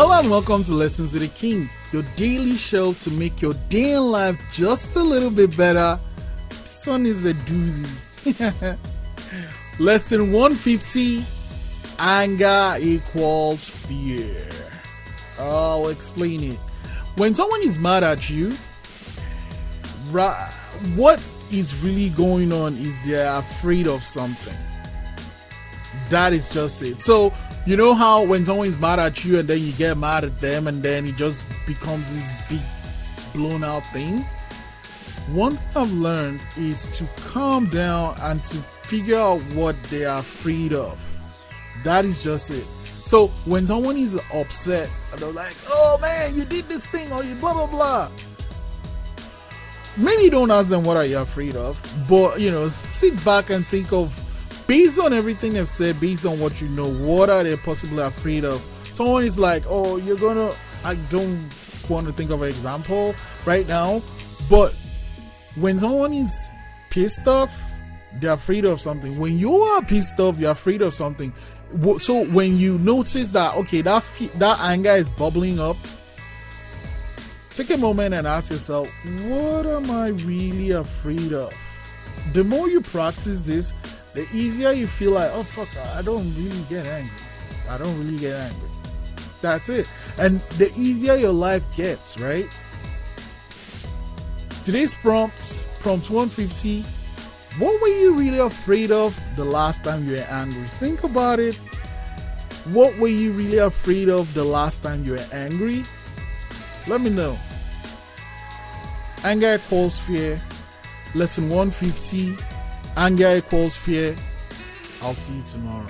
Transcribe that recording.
Hello and welcome to Lessons with the King, your daily show to make your day in life just a little bit better. This one is a doozy. Lesson 150 Anger equals fear. I'll explain it. When someone is mad at you, what is really going on is they're afraid of something. That is just it. So, you know how when someone is mad at you and then you get mad at them and then it just becomes this big blown out thing? One thing I've learned is to calm down and to figure out what they are afraid of. That is just it. So when someone is upset and they're like, oh man, you did this thing or you blah blah blah. Maybe don't ask them what are you afraid of, but you know, sit back and think of based on everything they've said, based on what you know, what are they possibly afraid of? Someone is like, oh, you're gonna I don't want to think of an example right now, but when someone is pissed off, they're afraid of something. When you are pissed off, you're afraid of something. So when you notice that okay, that that anger is bubbling up, take a moment and ask yourself, what am I really afraid of? The more you practice this, the easier you feel like, oh fuck, I don't really get angry. I don't really get angry. That's it. And the easier your life gets, right? Today's prompts, prompt 150 what were you really afraid of the last time you were angry? Think about it. What were you really afraid of the last time you were angry? Let me know. Anger calls fear. Lesson 150. Anger equals fear. I'll see you tomorrow.